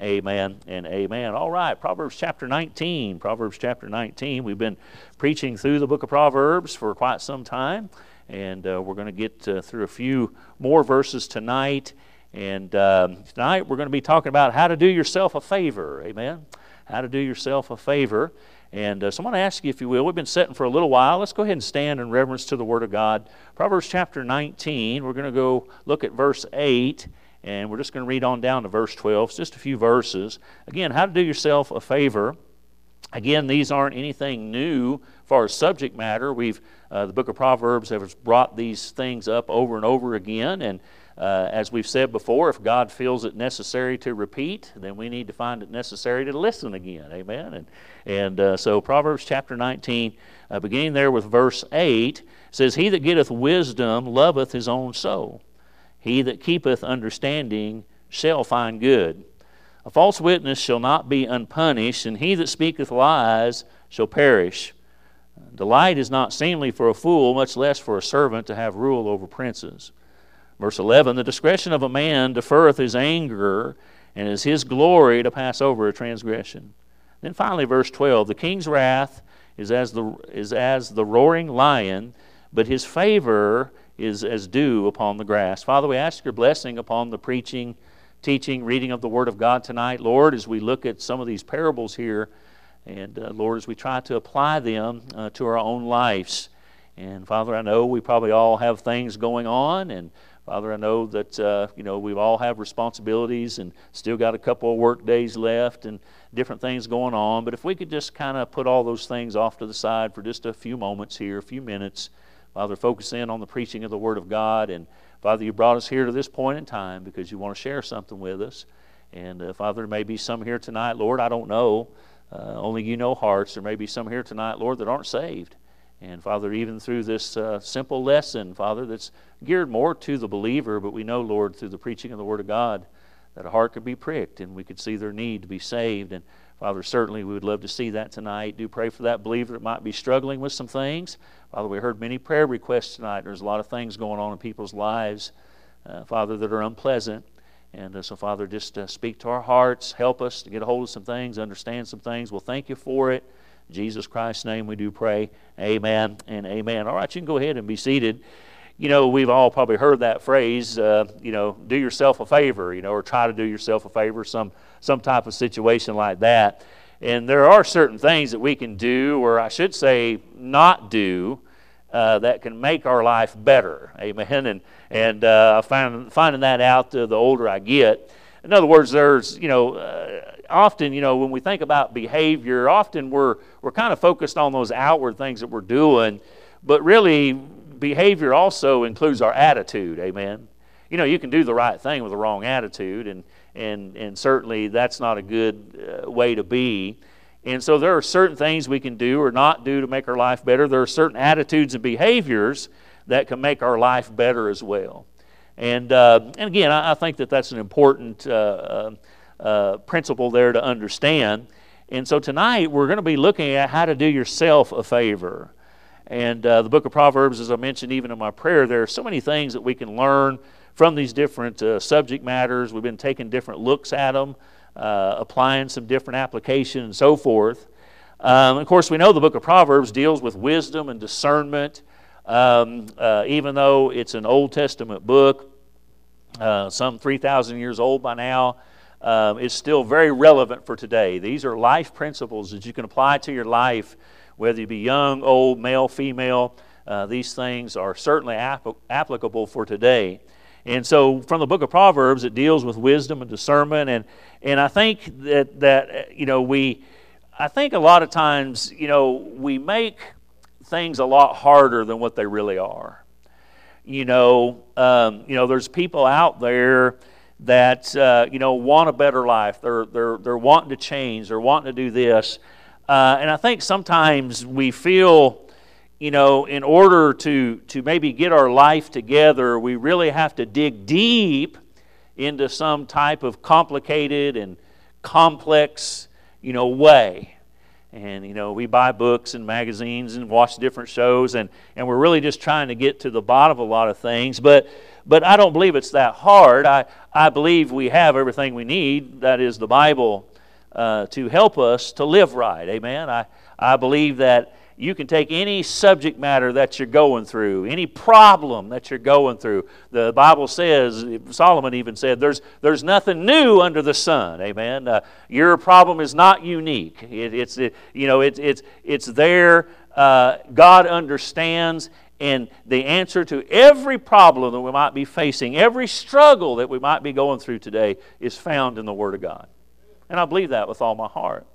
amen and amen. All right, Proverbs chapter 19. Proverbs chapter 19. We've been preaching through the book of Proverbs for quite some time, and uh, we're going to get uh, through a few more verses tonight. And um, tonight we're going to be talking about how to do yourself a favor, amen. How to do yourself a favor. And uh, so I'm going to ask you, if you will, we've been sitting for a little while. Let's go ahead and stand in reverence to the Word of God. Proverbs chapter 19, we're going to go look at verse 8, and we're just going to read on down to verse 12. It's just a few verses. Again, how to do yourself a favor. Again, these aren't anything new as far as subject matter. We've uh, the book of Proverbs has brought these things up over and over again, and uh, as we've said before, if God feels it necessary to repeat, then we need to find it necessary to listen again. Amen. And and uh, so Proverbs chapter 19, uh, beginning there with verse 8, says, "He that getteth wisdom loveth his own soul; he that keepeth understanding shall find good. A false witness shall not be unpunished, and he that speaketh lies shall perish." Delight is not seemly for a fool, much less for a servant to have rule over princes. Verse 11 The discretion of a man deferreth his anger, and is his glory to pass over a transgression. Then finally, verse 12 The king's wrath is as the, is as the roaring lion, but his favor is as dew upon the grass. Father, we ask your blessing upon the preaching, teaching, reading of the Word of God tonight. Lord, as we look at some of these parables here, and uh, Lord, as we try to apply them uh, to our own lives. And Father, I know we probably all have things going on, and Father, I know that uh, you know we all have responsibilities and still got a couple of work days left and different things going on. But if we could just kind of put all those things off to the side for just a few moments here, a few minutes, Father, focus in on the preaching of the Word of God. And Father, you brought us here to this point in time because you want to share something with us. And uh, Father, there may be some here tonight, Lord, I don't know. Uh, only you know hearts. There may be some here tonight, Lord, that aren't saved. And Father, even through this uh, simple lesson, Father, that's geared more to the believer, but we know, Lord, through the preaching of the Word of God, that a heart could be pricked and we could see their need to be saved. And Father, certainly we would love to see that tonight. Do pray for that believer that might be struggling with some things. Father, we heard many prayer requests tonight. There's a lot of things going on in people's lives, uh, Father, that are unpleasant. And uh, so, Father, just uh, speak to our hearts, help us to get a hold of some things, understand some things. We'll thank you for it. In Jesus Christ's name we do pray. Amen and amen. All right, you can go ahead and be seated you know, we've all probably heard that phrase, uh, you know, do yourself a favor, you know, or try to do yourself a favor, some, some type of situation like that. And there are certain things that we can do, or I should say, not do, uh, that can make our life better. Amen. And, and uh, find, finding that out the older I get. In other words, there's, you know, uh, often, you know, when we think about behavior, often we're, we're kind of focused on those outward things that we're doing, but really behavior also includes our attitude. Amen. You know, you can do the right thing with the wrong attitude, and and and certainly that's not a good uh, way to be. And so there are certain things we can do or not do to make our life better. There are certain attitudes and behaviors that can make our life better as well. And uh, and again, I, I, think that that's an important uh, uh, uh principle there to understand. And so tonight we're going to be looking at how to do yourself a favor. And uh, the book of Proverbs, as I mentioned even in my prayer, there are so many things that we can learn from these different uh, subject matters. We've been taking different looks at them, uh, applying some different application and so forth. Um, of course, we know the book of Proverbs deals with wisdom and discernment. Um, uh, even though it's an Old Testament book, uh, some 3,000 years old by now, um, it's still very relevant for today. These are life principles that you can apply to your life whether you be young, old, male, female, uh, these things are certainly ap- applicable for today. And so, from the book of Proverbs, it deals with wisdom and discernment. And, and I think that, that, you know, we, I think a lot of times, you know, we make things a lot harder than what they really are. You know, um, you know, there's people out there that, uh, you know, want a better life. They're, they're, they're wanting to change. They're wanting to do this. Uh, and I think sometimes we feel, you know, in order to, to maybe get our life together, we really have to dig deep into some type of complicated and complex, you know, way. and you know we buy books and magazines and watch different shows and, and we're really just trying to get to the bottom of a lot of things. But but i don't believe it's that hard. I, I believe we have everything we need. That is the bible uh, to help us to live right amen i, I believe that you can take any subject matter that you're going through, any problem that you're going through. The Bible says, Solomon even said, there's, there's nothing new under the sun. Amen. Uh, your problem is not unique. It, it's, it, you know, it, it's, it's there. Uh, God understands, and the answer to every problem that we might be facing, every struggle that we might be going through today, is found in the Word of God. And I believe that with all my heart.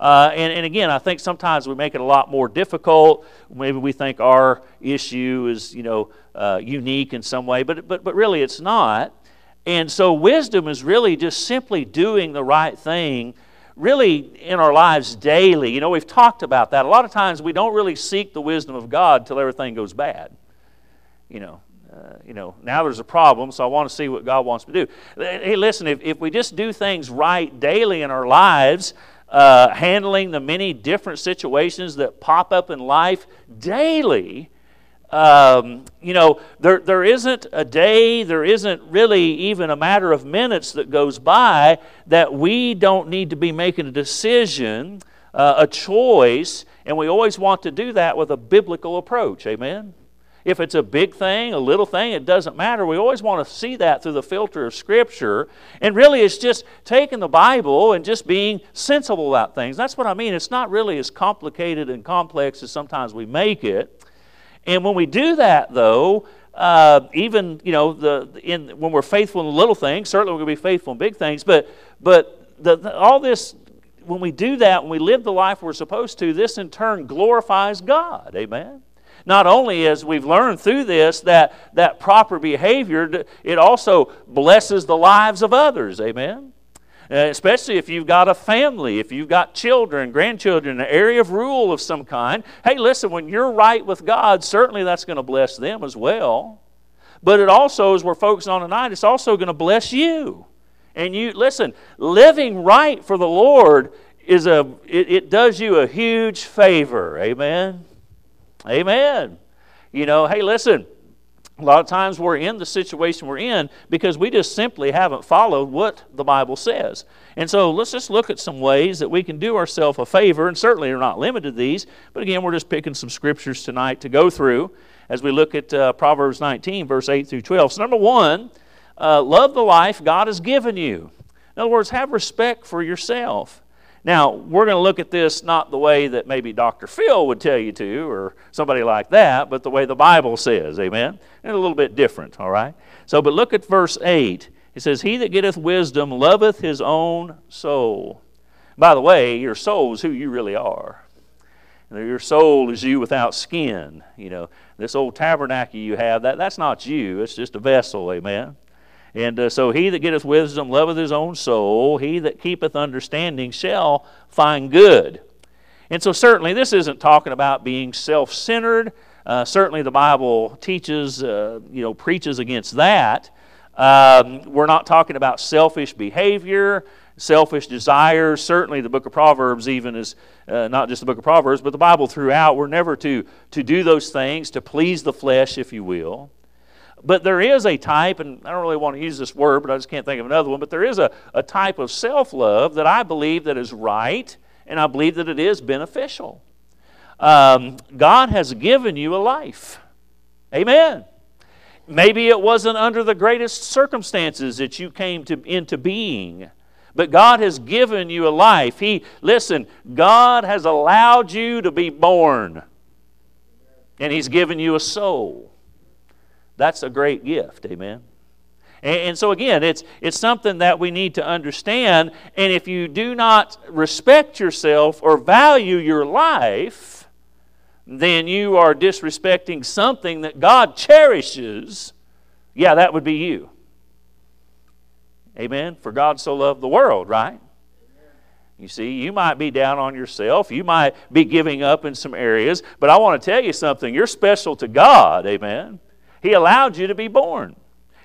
Uh, and, and again, I think sometimes we make it a lot more difficult. Maybe we think our issue is, you know, uh, unique in some way, but, but, but really it's not. And so wisdom is really just simply doing the right thing really in our lives daily. You know, we've talked about that. A lot of times we don't really seek the wisdom of God till everything goes bad. You know, uh, you know, now there's a problem, so I want to see what God wants me to do. Hey, listen, if, if we just do things right daily in our lives, uh, handling the many different situations that pop up in life daily. Um, you know, there, there isn't a day, there isn't really even a matter of minutes that goes by that we don't need to be making a decision, uh, a choice, and we always want to do that with a biblical approach. Amen? If it's a big thing, a little thing, it doesn't matter. We always want to see that through the filter of Scripture. And really, it's just taking the Bible and just being sensible about things. That's what I mean. It's not really as complicated and complex as sometimes we make it. And when we do that, though, uh, even you know the in when we're faithful in little things, certainly we're going to be faithful in big things. But but the, the, all this when we do that, when we live the life we're supposed to, this in turn glorifies God. Amen. Not only as we've learned through this that, that proper behavior, it also blesses the lives of others. Amen? Uh, especially if you've got a family, if you've got children, grandchildren, an area of rule of some kind. Hey, listen, when you're right with God, certainly that's going to bless them as well. But it also, as we're focusing on tonight, it's also going to bless you. And you, listen, living right for the Lord is a, it, it does you a huge favor. Amen? Amen. You know, hey, listen, a lot of times we're in the situation we're in because we just simply haven't followed what the Bible says. And so let's just look at some ways that we can do ourselves a favor, and certainly are not limited to these, but again, we're just picking some scriptures tonight to go through as we look at uh, Proverbs 19, verse 8 through 12. So, number one, uh, love the life God has given you. In other words, have respect for yourself. Now, we're going to look at this not the way that maybe Dr. Phil would tell you to or somebody like that, but the way the Bible says, amen? And a little bit different, all right? So, but look at verse 8. It says, He that getteth wisdom loveth his own soul. By the way, your soul is who you really are. Your soul is you without skin. You know, this old tabernacle you have, that, that's not you. It's just a vessel, amen? And uh, so he that getteth wisdom loveth his own soul. He that keepeth understanding shall find good. And so certainly this isn't talking about being self-centered. Uh, certainly the Bible teaches, uh, you know, preaches against that. Um, we're not talking about selfish behavior, selfish desires. Certainly the book of Proverbs even is uh, not just the book of Proverbs, but the Bible throughout. We're never to, to do those things, to please the flesh, if you will. But there is a type, and I don't really want to use this word, but I just can't think of another one, but there is a, a type of self love that I believe that is right, and I believe that it is beneficial. Um, God has given you a life. Amen. Maybe it wasn't under the greatest circumstances that you came to, into being. But God has given you a life. He listen, God has allowed you to be born. And He's given you a soul. That's a great gift. Amen. And, and so, again, it's, it's something that we need to understand. And if you do not respect yourself or value your life, then you are disrespecting something that God cherishes. Yeah, that would be you. Amen. For God so loved the world, right? You see, you might be down on yourself. You might be giving up in some areas. But I want to tell you something. You're special to God. Amen. He allowed you to be born.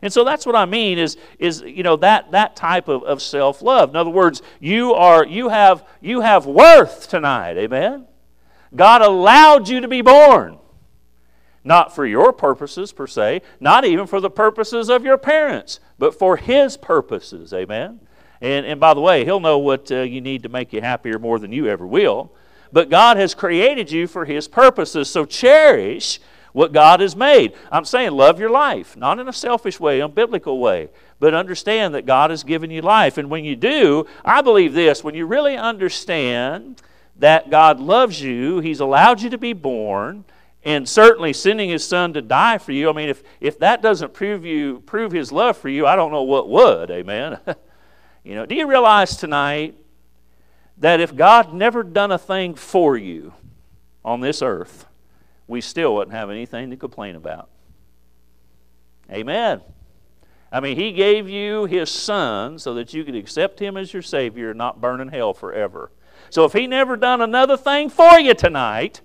And so that's what I mean is, is you know, that, that type of, of self love. In other words, you, are, you, have, you have worth tonight. Amen? God allowed you to be born. Not for your purposes per se, not even for the purposes of your parents, but for His purposes. Amen? And, and by the way, He'll know what uh, you need to make you happier more than you ever will. But God has created you for His purposes. So cherish what God has made. I'm saying love your life, not in a selfish way, a biblical way, but understand that God has given you life. And when you do, I believe this when you really understand that God loves you, He's allowed you to be born, and certainly sending His Son to die for you. I mean, if, if that doesn't prove you prove His love for you, I don't know what would. Amen. you know, do you realize tonight that if God never done a thing for you on this earth, we still wouldn't have anything to complain about. Amen. I mean, He gave you His Son so that you could accept Him as your Savior and not burn in hell forever. So if He never done another thing for you tonight,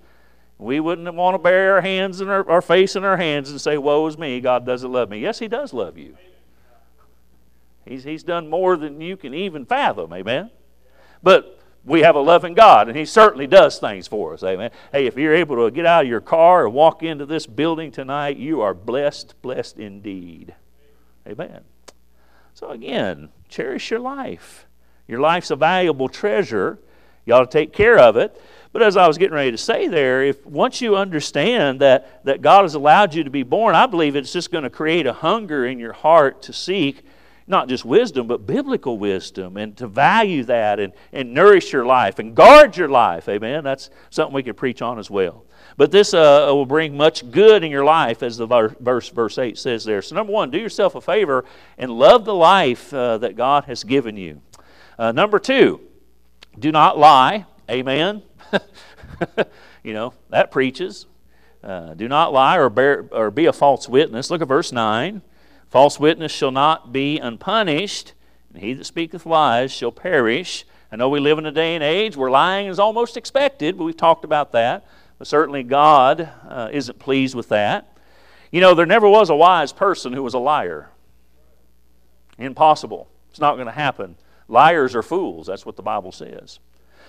we wouldn't want to bury our hands in our, our face in our hands and say, Woe is me, God doesn't love me. Yes, He does love you. He's, he's done more than you can even fathom, amen? But we have a loving God, and He certainly does things for us. Amen. Hey, if you're able to get out of your car and walk into this building tonight, you are blessed, blessed indeed. Amen. So, again, cherish your life. Your life's a valuable treasure. You ought to take care of it. But as I was getting ready to say there, if once you understand that, that God has allowed you to be born, I believe it's just going to create a hunger in your heart to seek not just wisdom, but biblical wisdom, and to value that and, and nourish your life and guard your life. Amen. That's something we could preach on as well. But this uh, will bring much good in your life, as the verse, verse 8 says there. So, number one, do yourself a favor and love the life uh, that God has given you. Uh, number two, do not lie. Amen. you know, that preaches. Uh, do not lie or, bear, or be a false witness. Look at verse 9. False witness shall not be unpunished, and he that speaketh lies shall perish. I know we live in a day and age where lying is almost expected, but we've talked about that. But certainly God uh, isn't pleased with that. You know, there never was a wise person who was a liar. Impossible. It's not going to happen. Liars are fools. That's what the Bible says.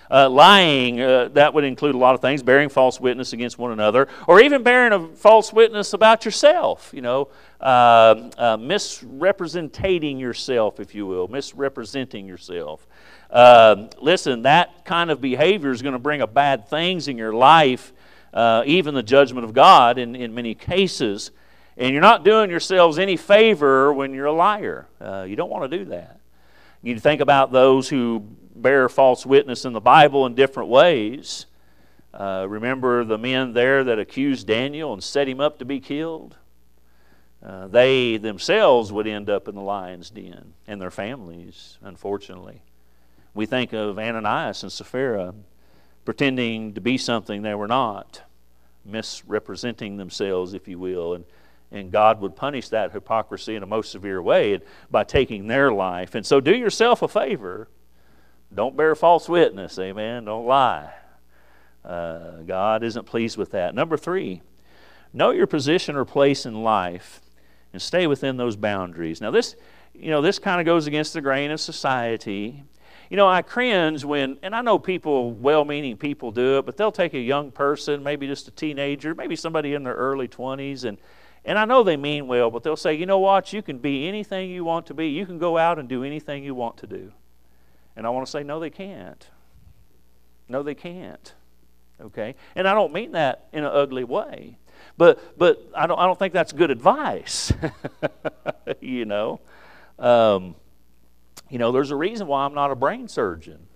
Uh, lying, uh, that would include a lot of things, bearing false witness against one another, or even bearing a false witness about yourself, you know, uh, uh misrepresenting yourself, if you will, misrepresenting yourself. Um, listen, that kind of behavior is going to bring a bad things in your life, uh, even the judgment of God in, in many cases. And you're not doing yourselves any favor when you're a liar. Uh, you don't want to do that. You think about those who bear false witness in the Bible in different ways. Uh, remember the men there that accused Daniel and set him up to be killed? Uh, they themselves would end up in the lion's den and their families, unfortunately. We think of Ananias and Sapphira pretending to be something they were not, misrepresenting themselves, if you will, and and God would punish that hypocrisy in a most severe way by taking their life. And so do yourself a favor don't bear false witness, amen. Don't lie. Uh, God isn't pleased with that. Number three, know your position or place in life and stay within those boundaries. Now, this, you know, this kind of goes against the grain of society. You know, I cringe when, and I know people, well meaning people do it, but they'll take a young person, maybe just a teenager, maybe somebody in their early 20s, and, and I know they mean well, but they'll say, you know what, you can be anything you want to be. You can go out and do anything you want to do. And I want to say, no, they can't. No, they can't. Okay? And I don't mean that in an ugly way. But, but I, don't, I don't think that's good advice. you know? Um, you know, there's a reason why I'm not a brain surgeon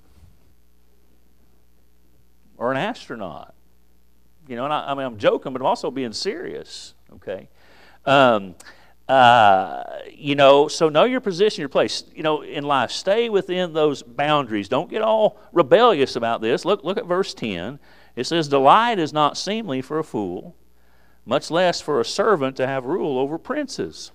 or an astronaut. You know, and I, I mean, I'm joking, but I'm also being serious. Okay? Um, uh, you know, so know your position, your place. You know, in life, stay within those boundaries. Don't get all rebellious about this. Look, look at verse 10. It says, Delight is not seemly for a fool, much less for a servant to have rule over princes.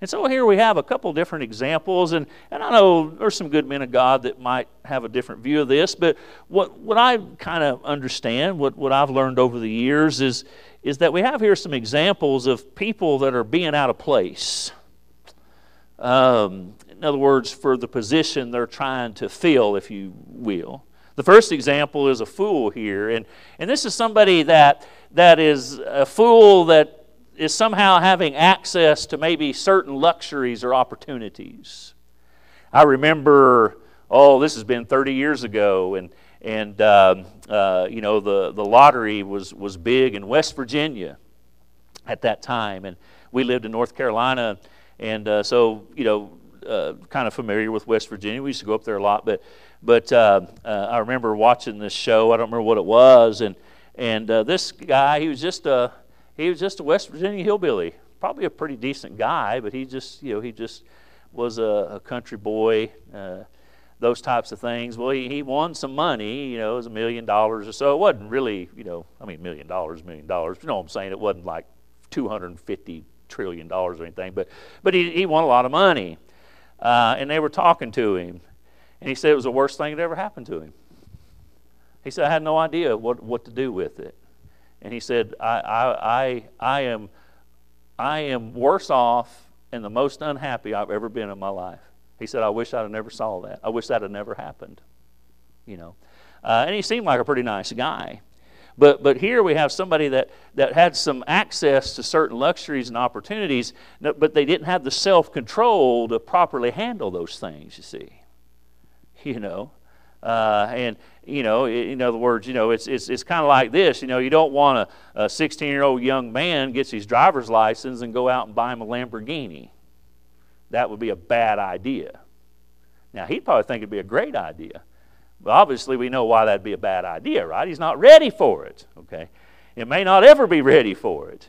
And so here we have a couple different examples, and, and I know there's some good men of God that might have a different view of this, but what, what I kind of understand, what, what I've learned over the years, is, is that we have here some examples of people that are being out of place. um, in other words, for the position they're trying to fill, if you will. The first example is a fool here, and, and this is somebody that, that is a fool that is somehow having access to maybe certain luxuries or opportunities. I remember, oh, this has been 30 years ago, and, and um, uh, you know, the, the lottery was, was big in West Virginia at that time, and we lived in North Carolina, and uh, so, you know, uh, kind of familiar with West Virginia. We used to go up there a lot, but but uh, uh, I remember watching this show. I don't remember what it was, and and uh, this guy, he was just a he was just a West Virginia hillbilly, probably a pretty decent guy, but he just you know he just was a, a country boy. Those types of things. Well, he, he won some money, you know, it was a million dollars or so. It wasn't really, you know, I mean, million dollars, million dollars. You know what I'm saying? It wasn't like 250 trillion dollars or anything, but but he, he won a lot of money. Uh, and they were talking to him, and he said it was the worst thing that ever happened to him. He said, I had no idea what, what to do with it. And he said, I, I, I, I, am, I am worse off and the most unhappy I've ever been in my life. He said, I wish I'd have never saw that. I wish that had never happened. You know. Uh, and he seemed like a pretty nice guy. But, but here we have somebody that, that had some access to certain luxuries and opportunities, but they didn't have the self control to properly handle those things, you see you know. Uh, and you know, in other words, you know, it's it's it's kind of like this. You know, you don't want a 16 year old young man gets his driver's license and go out and buy him a Lamborghini. That would be a bad idea. Now he'd probably think it'd be a great idea, but obviously we know why that'd be a bad idea, right? He's not ready for it. Okay, it may not ever be ready for it.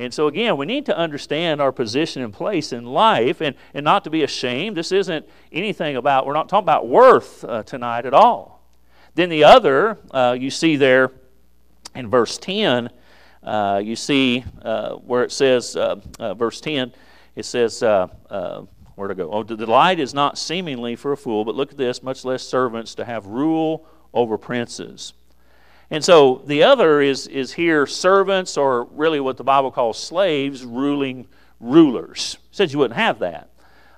And so, again, we need to understand our position and place in life and, and not to be ashamed. This isn't anything about, we're not talking about worth uh, tonight at all. Then the other, uh, you see there in verse 10, uh, you see uh, where it says, uh, uh, verse 10, it says, where to go? Oh, the delight is not seemingly for a fool, but look at this, much less servants to have rule over princes. And so the other is, is here servants, or really what the Bible calls slaves, ruling rulers. Said you wouldn't have that.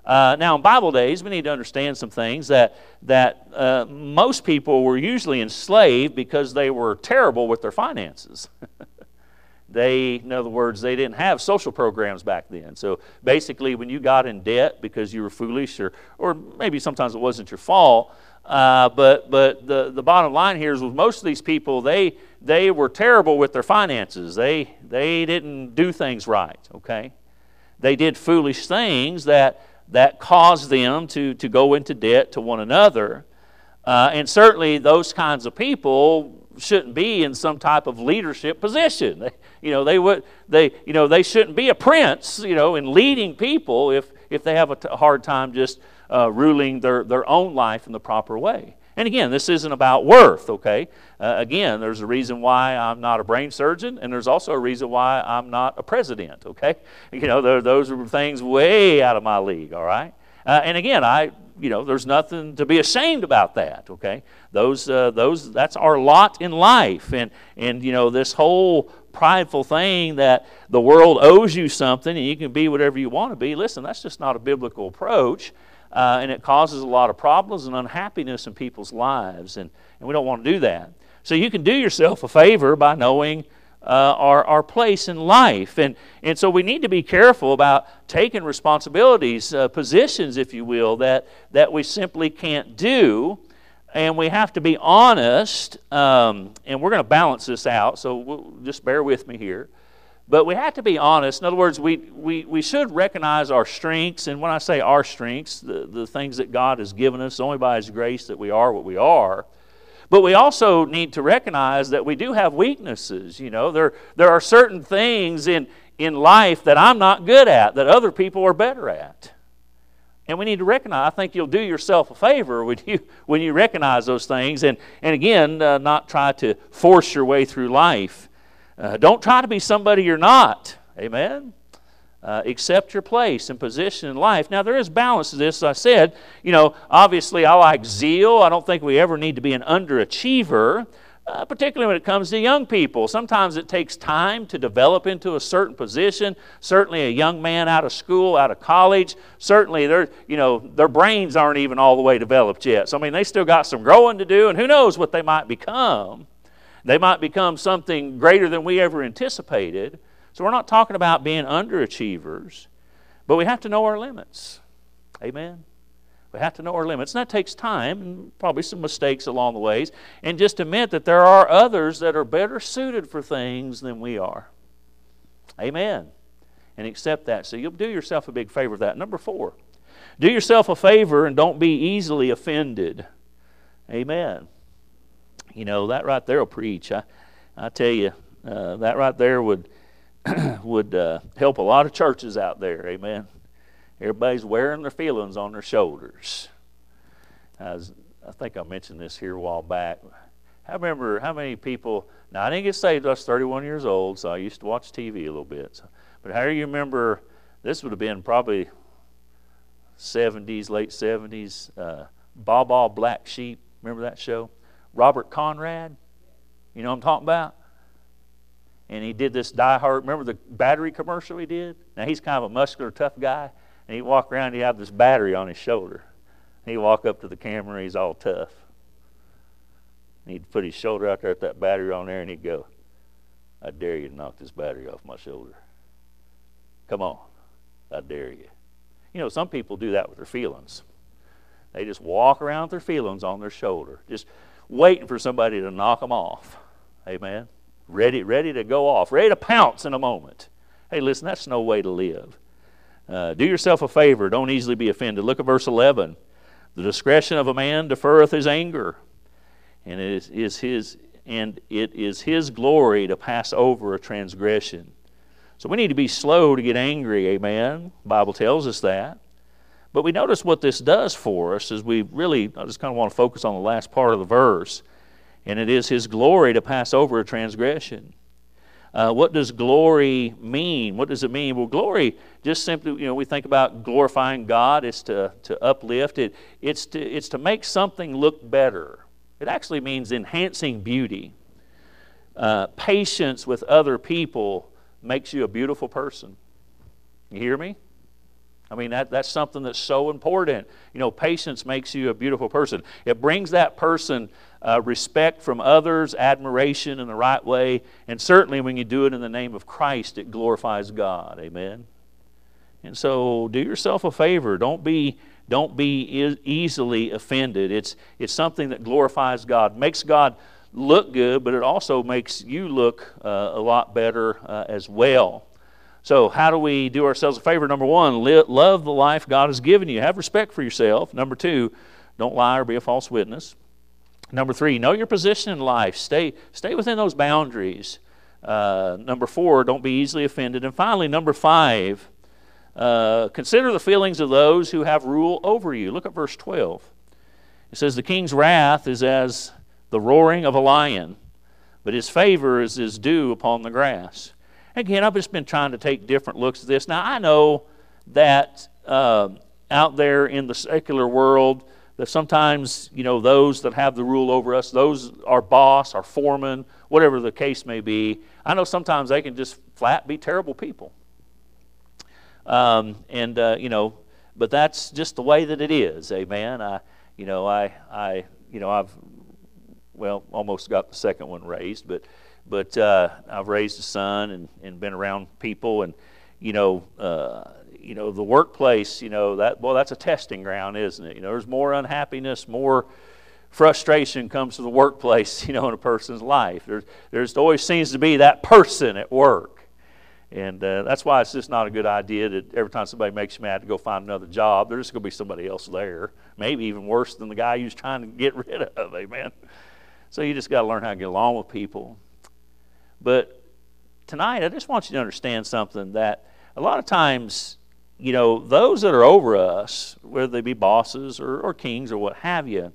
Uh, now, in Bible days, we need to understand some things that, that uh, most people were usually enslaved because they were terrible with their finances. they, in other words, they didn't have social programs back then. So basically, when you got in debt because you were foolish, or, or maybe sometimes it wasn't your fault, uh, but but the, the bottom line here is with most of these people, they they were terrible with their finances. They they didn't do things right. Okay, they did foolish things that that caused them to to go into debt to one another, uh, and certainly those kinds of people shouldn't be in some type of leadership position. They, you know they would they you know they shouldn't be a prince. You know in leading people if if they have a hard time just uh, ruling their, their own life in the proper way. And again, this isn't about worth, okay? Uh, again, there's a reason why I'm not a brain surgeon, and there's also a reason why I'm not a president, okay? You know, those are things way out of my league, all right? Uh, and again, I, you know, there's nothing to be ashamed about that, okay? Those, uh, those, that's our lot in life. And, and, you know, this whole prideful thing that the world owes you something and you can be whatever you want to be, listen, that's just not a biblical approach uh, and it causes a lot of problems and unhappiness in people's lives, and, and we don't want to do that. So you can do yourself a favor by knowing uh, our, our place in life. And, and so we need to be careful about taking responsibilities, uh, positions, if you will, that, that we simply can't do. And we have to be honest, um, and we're going to balance this out, so we'll, just bear with me here. But we have to be honest. In other words, we, we, we should recognize our strengths. And when I say our strengths, the, the things that God has given us, only by His grace that we are what we are. But we also need to recognize that we do have weaknesses. You know, there, there are certain things in, in life that I'm not good at, that other people are better at. And we need to recognize, I think you'll do yourself a favor when you, when you recognize those things. And, and again, uh, not try to force your way through life. Uh, don't try to be somebody you're not. Amen? Uh, accept your place and position in life. Now, there is balance to this. As I said, you know, obviously, I like zeal. I don't think we ever need to be an underachiever. Uh, particularly when it comes to young people. Sometimes it takes time to develop into a certain position. Certainly, a young man out of school, out of college, certainly their, you know, their brains aren't even all the way developed yet. So, I mean, they still got some growing to do, and who knows what they might become. They might become something greater than we ever anticipated. So, we're not talking about being underachievers, but we have to know our limits. Amen. We have to know our limits. And that takes time and probably some mistakes along the ways. And just admit that there are others that are better suited for things than we are. Amen. And accept that. So you'll do yourself a big favor with that. Number four, do yourself a favor and don't be easily offended. Amen. You know, that right there will preach. I, I tell you, uh, that right there would, would uh, help a lot of churches out there. Amen. Everybody's wearing their feelings on their shoulders. I, I think I mentioned this here a while back. I remember how many people, now I didn't get saved, I was 31 years old, so I used to watch TV a little bit. So, but how do you remember, this would have been probably 70s, late 70s, uh, Baa Black Sheep, remember that show? Robert Conrad, you know what I'm talking about? And he did this Die Hard, remember the battery commercial he did? Now he's kind of a muscular, tough guy. And he'd walk around, he'd have this battery on his shoulder. He'd walk up to the camera, he's all tough. And he'd put his shoulder out there at that battery on there, and he'd go, I dare you to knock this battery off my shoulder. Come on, I dare you. You know, some people do that with their feelings. They just walk around with their feelings on their shoulder, just waiting for somebody to knock them off. Amen. Ready, ready to go off, ready to pounce in a moment. Hey, listen, that's no way to live. Uh, do yourself a favor, don't easily be offended. Look at verse 11. The discretion of a man deferreth his anger, and it is, is his and it is his glory to pass over a transgression. So we need to be slow to get angry, amen. The Bible tells us that. But we notice what this does for us is we really I just kind of want to focus on the last part of the verse. And it is his glory to pass over a transgression. Uh, what does glory mean? What does it mean? Well, glory just simply, you know, we think about glorifying God. It's to, to uplift it. It's to, it's to make something look better. It actually means enhancing beauty. Uh, patience with other people makes you a beautiful person. You hear me? I mean, that, that's something that's so important. You know, patience makes you a beautiful person. It brings that person uh, respect from others, admiration in the right way, and certainly when you do it in the name of Christ, it glorifies God. Amen. And so, do yourself a favor. Don't be don't be easily offended. It's it's something that glorifies God, makes God look good, but it also makes you look uh, a lot better uh, as well. So, how do we do ourselves a favor? Number one, live, love the life God has given you. Have respect for yourself. Number two, don't lie or be a false witness. Number three, know your position in life. Stay, stay within those boundaries. Uh, number four, don't be easily offended. And finally, number five, uh, consider the feelings of those who have rule over you. Look at verse 12. It says, The king's wrath is as the roaring of a lion, but his favor is as dew upon the grass. Again, I've just been trying to take different looks at this. Now, I know that uh, out there in the secular world, that sometimes, you know, those that have the rule over us, those our boss, our foreman, whatever the case may be, I know sometimes they can just flat be terrible people. Um, and uh, you know, but that's just the way that it is. Amen. I, you know, I, I, you know, I've, well, almost got the second one raised, but, but uh, I've raised a son and, and been around people, and you know, uh, you know, the workplace, you know, that well, that's a testing ground, isn't it? You know, there's more unhappiness, more frustration comes to the workplace, you know, in a person's life. There's, there's always seems to be that person at work. And uh, that's why it's just not a good idea that every time somebody makes you mad to go find another job, there's going to be somebody else there. Maybe even worse than the guy you're trying to get rid of. Amen. So you just got to learn how to get along with people. But tonight, I just want you to understand something that a lot of times you know, those that are over us, whether they be bosses or, or kings or what have you,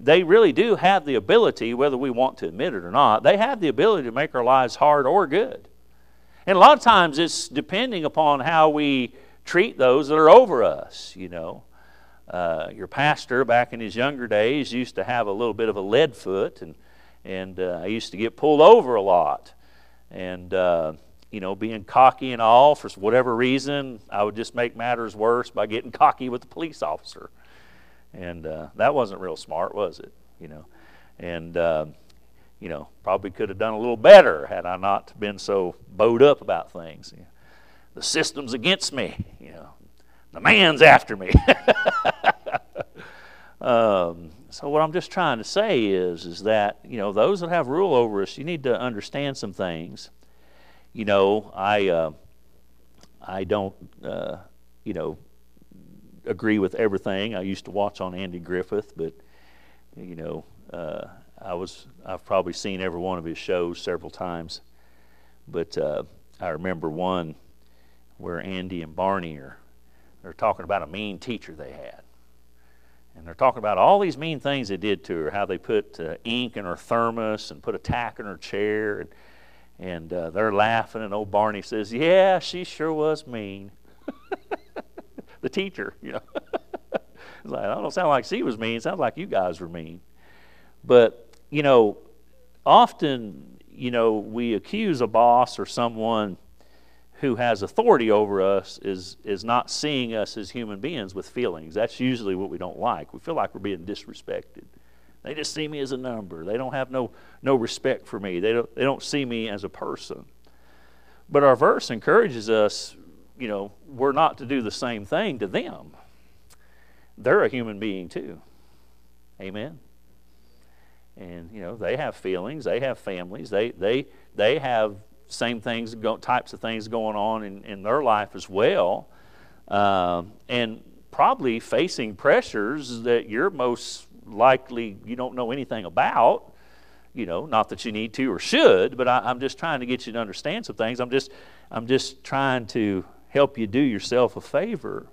they really do have the ability, whether we want to admit it or not, they have the ability to make our lives hard or good. And a lot of times it's depending upon how we treat those that are over us, you know. Uh, your pastor back in his younger days used to have a little bit of a lead foot, and, and uh, I used to get pulled over a lot. And, uh, you know, being cocky and all, for whatever reason, I would just make matters worse by getting cocky with the police officer. And uh, that wasn't real smart, was it? You know, and, uh, you know, probably could have done a little better had I not been so bowed up about things. You know, the system's against me, you know, the man's after me. um, so what I'm just trying to say is, is that you know those that have rule over us, you need to understand some things. You know, I uh, I don't uh, you know agree with everything. I used to watch on Andy Griffith, but you know uh, I was I've probably seen every one of his shows several times. But uh, I remember one where Andy and Barney are they're talking about a mean teacher they had and they're talking about all these mean things they did to her, how they put uh, ink in her thermos and put a tack in her chair. And, and uh, they're laughing, and old Barney says, Yeah, she sure was mean. the teacher, you know. it's like, I don't sound like she was mean. It sounds like you guys were mean. But, you know, often, you know, we accuse a boss or someone who has authority over us is, is not seeing us as human beings with feelings. That's usually what we don't like. We feel like we're being disrespected. They just see me as a number. They don't have no, no respect for me. They don't, they don't see me as a person. But our verse encourages us, you know, we're not to do the same thing to them. They're a human being too. Amen. And you know, they have feelings, they have families, they they they have same things, types of things going on in, in their life as well. Um, and probably facing pressures that you're most likely you don't know anything about. You know, not that you need to or should, but I, am just trying to get you to understand some things. I'm just, I'm just trying to help you do yourself a favor.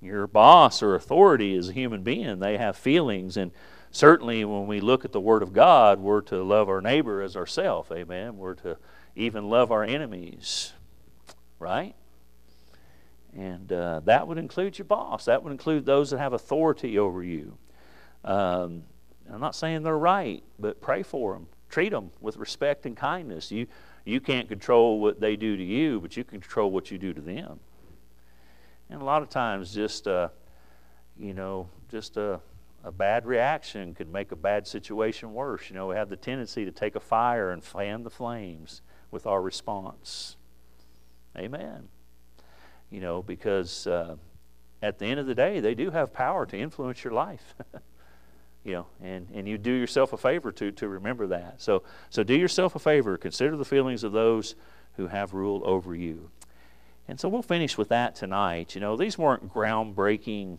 Your boss or authority is a human being. They have feelings, and certainly when we look at the Word of God, we're to love our neighbor as ourselves. Amen. We're to even love our enemies, right? And uh, that would include your boss. That would include those that have authority over you. Um, I'm not saying they're right, but pray for them. Treat them with respect and kindness. You, you can't control what they do to you, but you can control what you do to them. And a lot of times, just, uh, you know, just a, a bad reaction could make a bad situation worse. You know, we have the tendency to take a fire and fan the flames with our response. Amen. You know, because uh, at the end of the day, they do have power to influence your life. you know, and, and you do yourself a favor to, to remember that. So, so do yourself a favor. Consider the feelings of those who have ruled over you. And so we'll finish with that tonight. You know, these weren't groundbreaking,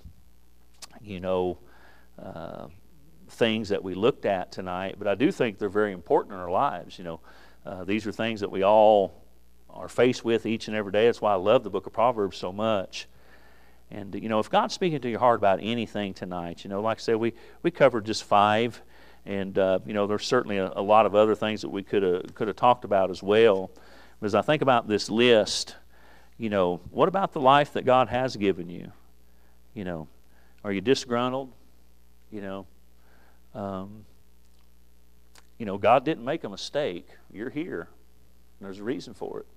you know, uh, things that we looked at tonight, but I do think they're very important in our lives. You know, uh, these are things that we all are faced with each and every day. That's why I love the book of Proverbs so much. And, you know, if God's speaking to your heart about anything tonight, you know, like I said, we, we covered just five. And, uh, you know, there's certainly a, a, lot of other things that we could have talked about as well. But as I think about this list, you know, what about the life that God has given you? You know, are you disgruntled? You know, um, you know, God didn't make a mistake. You're here. and there's a reason for it.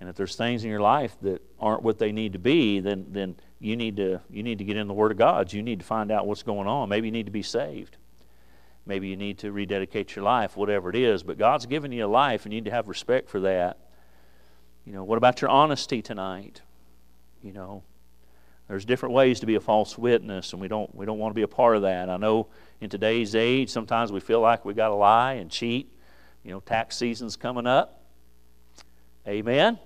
And if there's things in your life that aren't what they need to be, then then you need to you need to get in the Word of God. You need to find out what's going on. Maybe you need to be saved. Maybe you need to rededicate your life, whatever it is. But God's given you a life, and you need to have respect for that. You know, what about your honesty tonight? You know, there's different ways to be a false witness, and we don't we don't want to be a part of that. I know in today's age, sometimes we feel like we got to lie and cheat. You know, tax season's coming up. Amen.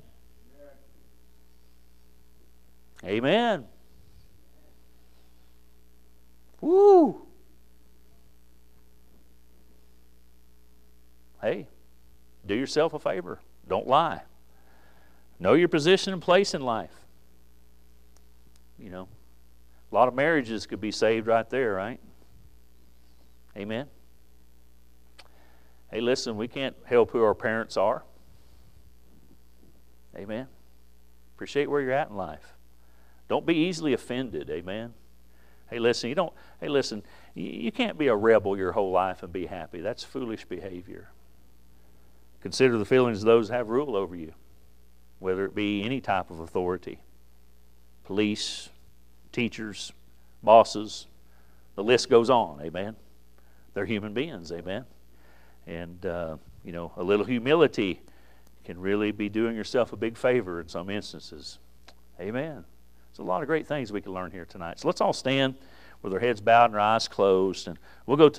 Amen. Woo! Hey, do yourself a favor. Don't lie. Know your position and place in life. You know, a lot of marriages could be saved right there, right? Amen. Hey, listen, we can't help who our parents are. Amen. Appreciate where you're at in life. Don't be easily offended. Amen. Hey, listen, you don't, hey, listen, you, can't be a rebel your whole life and be happy. That's foolish behavior. Consider the feelings of those who have rule over you, whether it be any type of authority police, teachers, bosses, the list goes on, amen. They're human beings, amen. And, uh, you know, a little humility can really be doing yourself a big favor in some instances. Amen. There's a lot of great things we can learn here tonight. So let's all stand with our heads bowed and our eyes closed, and we'll go to